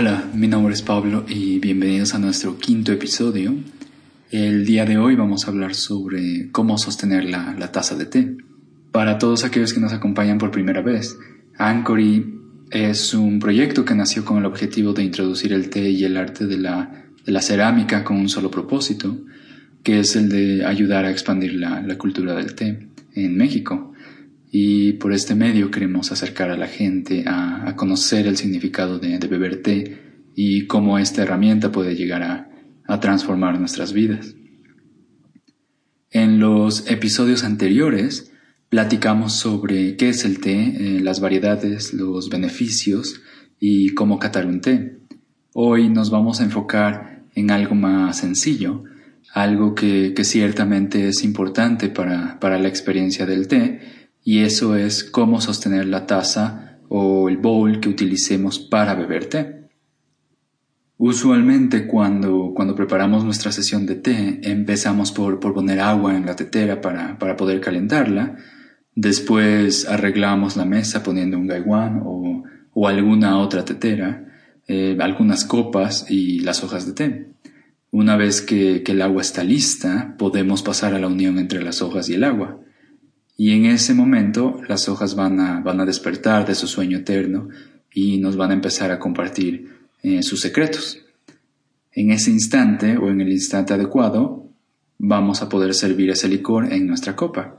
Hola, mi nombre es Pablo y bienvenidos a nuestro quinto episodio. El día de hoy vamos a hablar sobre cómo sostener la, taza de té. Para todos aquellos que nos acompañan por primera vez, Anchory es un proyecto que nació con el objetivo de introducir el té y el arte de la, cerámica con un solo propósito, que es el de ayudar a expandir la, cultura del té en México. Y por este medio queremos acercar a la gente a, conocer el significado de, beber té y cómo esta herramienta puede llegar a, transformar nuestras vidas. En los episodios anteriores Platicamos sobre qué es el té, eh, las variedades, los beneficios y cómo catar un té. Hoy nos vamos a enfocar en algo más sencillo, algo que, ciertamente es importante para, para la experiencia del té, y eso es cómo sostener la taza o el bowl que utilicemos para beber té. Usualmente cuando, cuando preparamos nuestra sesión de té empezamos por, por poner agua en la tetera para, para poder calentarla Después arreglamos la mesa poniendo un gaiwan o, o alguna otra tetera, eh, algunas copas y las hojas de té. Una vez que, que, el agua está lista, podemos pasar a la unión entre las hojas y el agua. Y en ese momento las hojas van a, van a despertar de su sueño eterno y nos van a empezar a compartir eh, sus secretos. En ese instante o en el instante adecuado, vamos a poder servir ese licor en nuestra copa.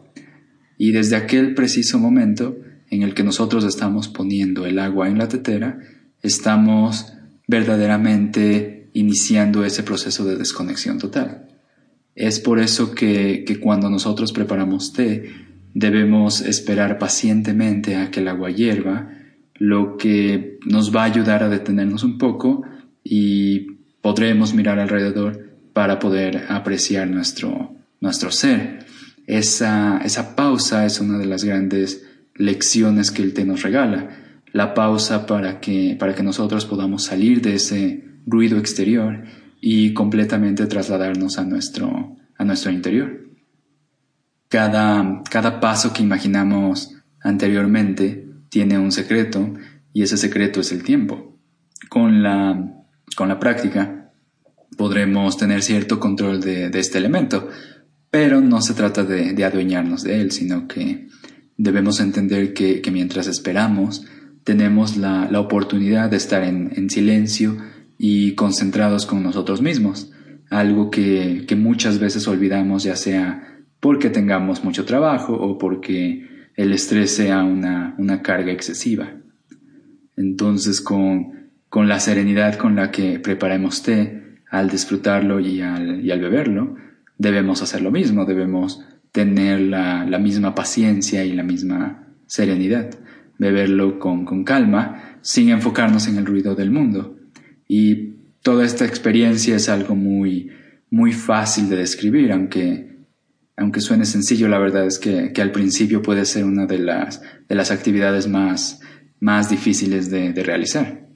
Y desde aquel preciso momento en el que nosotros estamos poniendo el agua en la tetera, estamos verdaderamente iniciando ese proceso de desconexión total. Es por eso que, cuando nosotros preparamos té, debemos esperar pacientemente a que el agua hierva, lo que nos va a ayudar a detenernos un poco y podremos mirar alrededor para poder apreciar nuestro, nuestro ser. Esa, esa pausa es una de las grandes lecciones que el té nos regala. La pausa para que, para que nosotros podamos salir de ese ruido exterior y completamente trasladarnos a nuestro, a nuestro interior. Cada, cada paso que imaginamos anteriormente tiene un secreto y ese secreto es el tiempo. Con la, con la práctica podremos tener cierto control de, de este elemento, pero no se trata de, adueñarnos de él, sino que debemos entender que, mientras esperamos, tenemos la, oportunidad de estar en, silencio y concentrados con nosotros mismos, algo que, muchas veces olvidamos ya sea porque tengamos mucho trabajo o porque el estrés sea una, carga excesiva. Entonces, con, la serenidad con la que preparemos té, al disfrutarlo y al, y al beberlo, debemos hacer lo mismo, debemos tener la, misma paciencia y la misma serenidad, beberlo con, con, calma, sin enfocarnos en el ruido del mundo. Y toda esta experiencia es algo muy, muy fácil de describir, aunque, aunque suene sencillo, la verdad es que, al principio puede ser una de las, de las actividades más, más difíciles de, de realizar.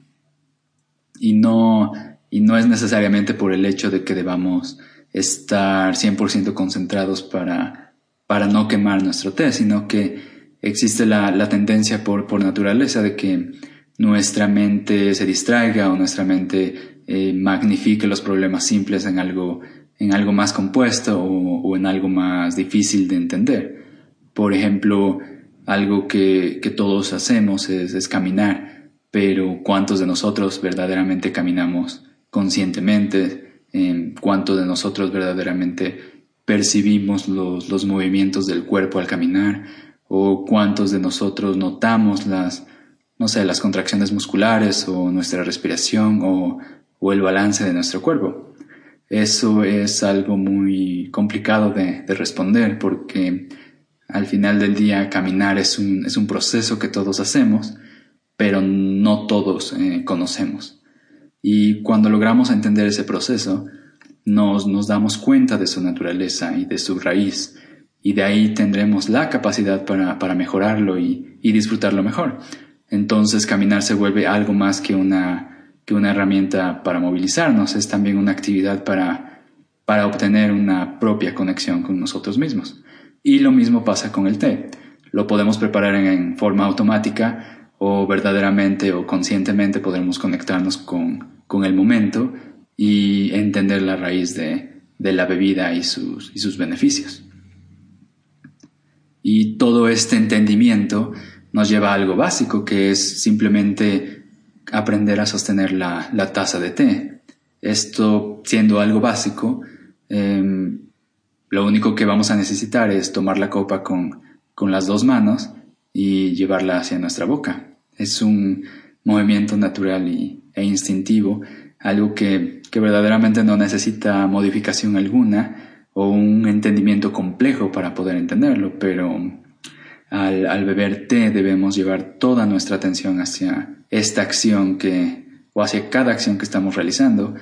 Y no, y no es necesariamente por el hecho de que debamos estar 100% concentrados para, para no quemar nuestro té, sino que existe la, tendencia por, por naturaleza de que nuestra mente se distraiga o nuestra mente eh, magnifique los problemas simples en algo, en algo más compuesto o, en algo más difícil de entender. Por ejemplo, algo que, todos hacemos es, caminar, pero ¿cuántos de nosotros verdaderamente caminamos conscientemente? en cuánto de nosotros verdaderamente percibimos los, los movimientos del cuerpo al caminar o cuántos de nosotros notamos las, no sé, las contracciones musculares o nuestra respiración o, o el balance de nuestro cuerpo. Eso es algo muy complicado de, de, responder porque al final del día caminar es un, es un proceso que todos hacemos, pero no todos eh, conocemos. Y cuando logramos entender ese proceso, nos, nos damos cuenta de su naturaleza y de su raíz, y de ahí tendremos la capacidad para, para mejorarlo y, y, disfrutarlo mejor. Entonces caminar se vuelve algo más que una, que una herramienta para movilizarnos, es también una actividad para, para obtener una propia conexión con nosotros mismos. Y lo mismo pasa con el té. Lo podemos preparar en forma automática o verdaderamente o conscientemente podremos conectarnos con, con el momento y entender la raíz de, de la bebida y sus, y sus beneficios. Y todo este entendimiento nos lleva a algo básico, que es simplemente aprender a sostener la, la taza de té. Esto siendo algo básico, em, lo único que vamos a necesitar es tomar la copa con, con las dos manos y llevarla hacia nuestra boca. Es un movimiento natural e instintivo, algo que, que verdaderamente no necesita modificación alguna o un entendimiento complejo para poder entenderlo, pero al, al, beber té debemos llevar toda nuestra atención hacia esta acción que, o hacia cada acción que estamos realizando,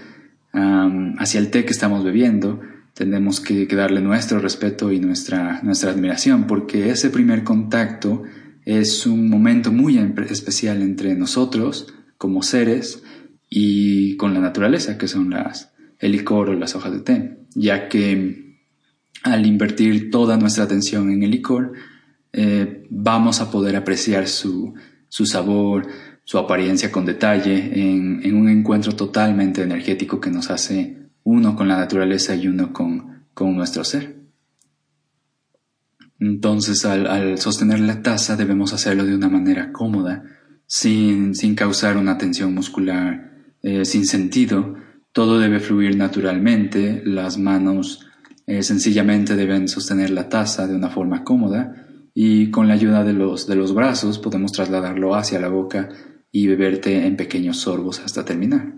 hacia el té que estamos bebiendo, tenemos que, que, darle nuestro respeto y nuestra, nuestra admiración, porque ese primer contacto es un momento muy especial entre nosotros como seres y con la naturaleza, que son las, el licor o las hojas de té, ya que al invertir toda nuestra atención en el licor, eh, vamos a poder apreciar su, su, sabor, su apariencia con detalle en, en, un encuentro totalmente energético que nos hace uno con la naturaleza y uno con, con nuestro ser. Entonces, al, sostener la taza debemos hacerlo de una manera cómoda, sin, sin causar una tensión muscular eh, sin sentido. Todo debe fluir naturalmente, las manos eh, sencillamente deben sostener la taza de una forma cómoda y con la ayuda de los, de los brazos podemos trasladarlo hacia la boca y beberte en pequeños sorbos hasta terminar.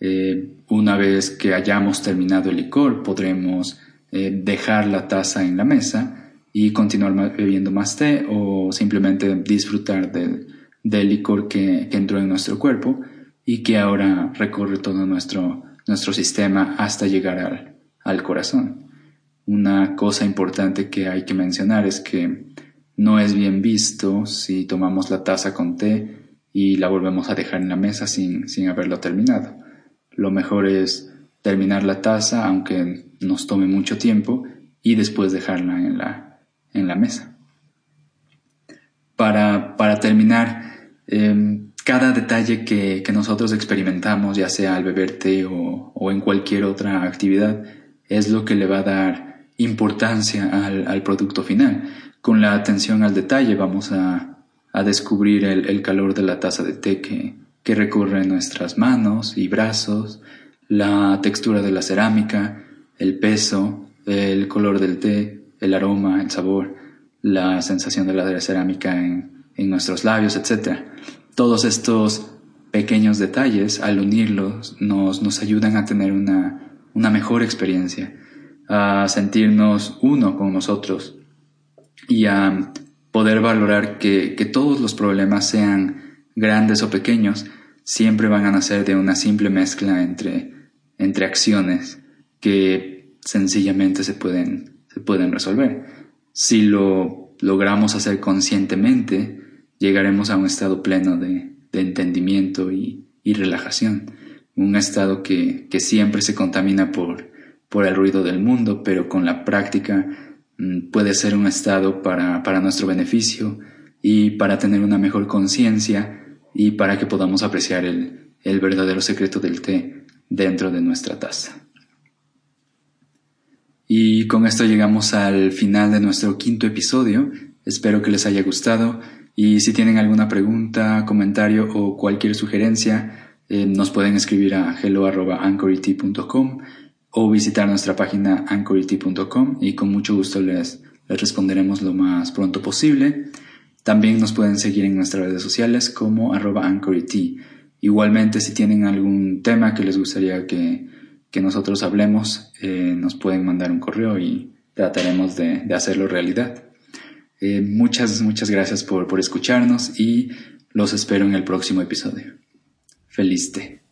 Eh, una vez que hayamos terminado el licor, podremos dejar la taza en la mesa y continuar bebiendo más té o simplemente disfrutar del, del licor que, que, entró en nuestro cuerpo y que ahora recorre todo nuestro, nuestro sistema hasta llegar al, al corazón. Una cosa importante que hay que mencionar es que no es bien visto si tomamos la taza con té y la volvemos a dejar en la mesa sin, sin haberlo terminado. Lo mejor es terminar la taza, aunque nos tome mucho tiempo, y después dejarla en la, en la mesa. Para, para terminar, em, cada detalle que, que, nosotros experimentamos, ya sea al beber té o, o, en cualquier otra actividad, es lo que le va a dar importancia al, producto final. Con la atención al detalle vamos a, a descubrir el, el, calor de la taza de té que, que recorre nuestras manos y brazos, la textura de la cerámica, el peso, el color del té, el aroma, el sabor, la sensación de la cerámica en, en nuestros labios, etc. Todos estos pequeños detalles, al unirlos, nos, nos ayudan a tener una, una mejor experiencia, a sentirnos uno con nosotros y a poder valorar que, que todos los problemas, sean grandes o pequeños, siempre van a nacer de una simple mezcla entre, entre acciones que sencillamente se pueden se pueden resolver. Si lo logramos hacer conscientemente, llegaremos a un estado pleno de, entendimiento y, relajación, un estado que, siempre se contamina por, por el ruido del mundo, pero con la práctica mm, puede ser un estado para, para nuestro beneficio y para tener una mejor conciencia y para que podamos apreciar el, el verdadero secreto del té dentro de nuestra taza. Y con esto llegamos al final de nuestro quinto episodio. Espero que les haya gustado y si tienen alguna pregunta, comentario o cualquier sugerencia, eh, nos pueden escribir a hello.anchority.com o visitar nuestra página anchority.com y con mucho gusto les, les responderemos lo más pronto posible. También nos pueden seguir en nuestras redes sociales como arroba anchority. Igualmente, si tienen algún tema que les gustaría que, que nosotros hablemos, eh, nos pueden mandar un correo y trataremos de, de hacerlo realidad. Eh, muchas, muchas gracias por, por escucharnos y los espero en el próximo episodio. Feliz té.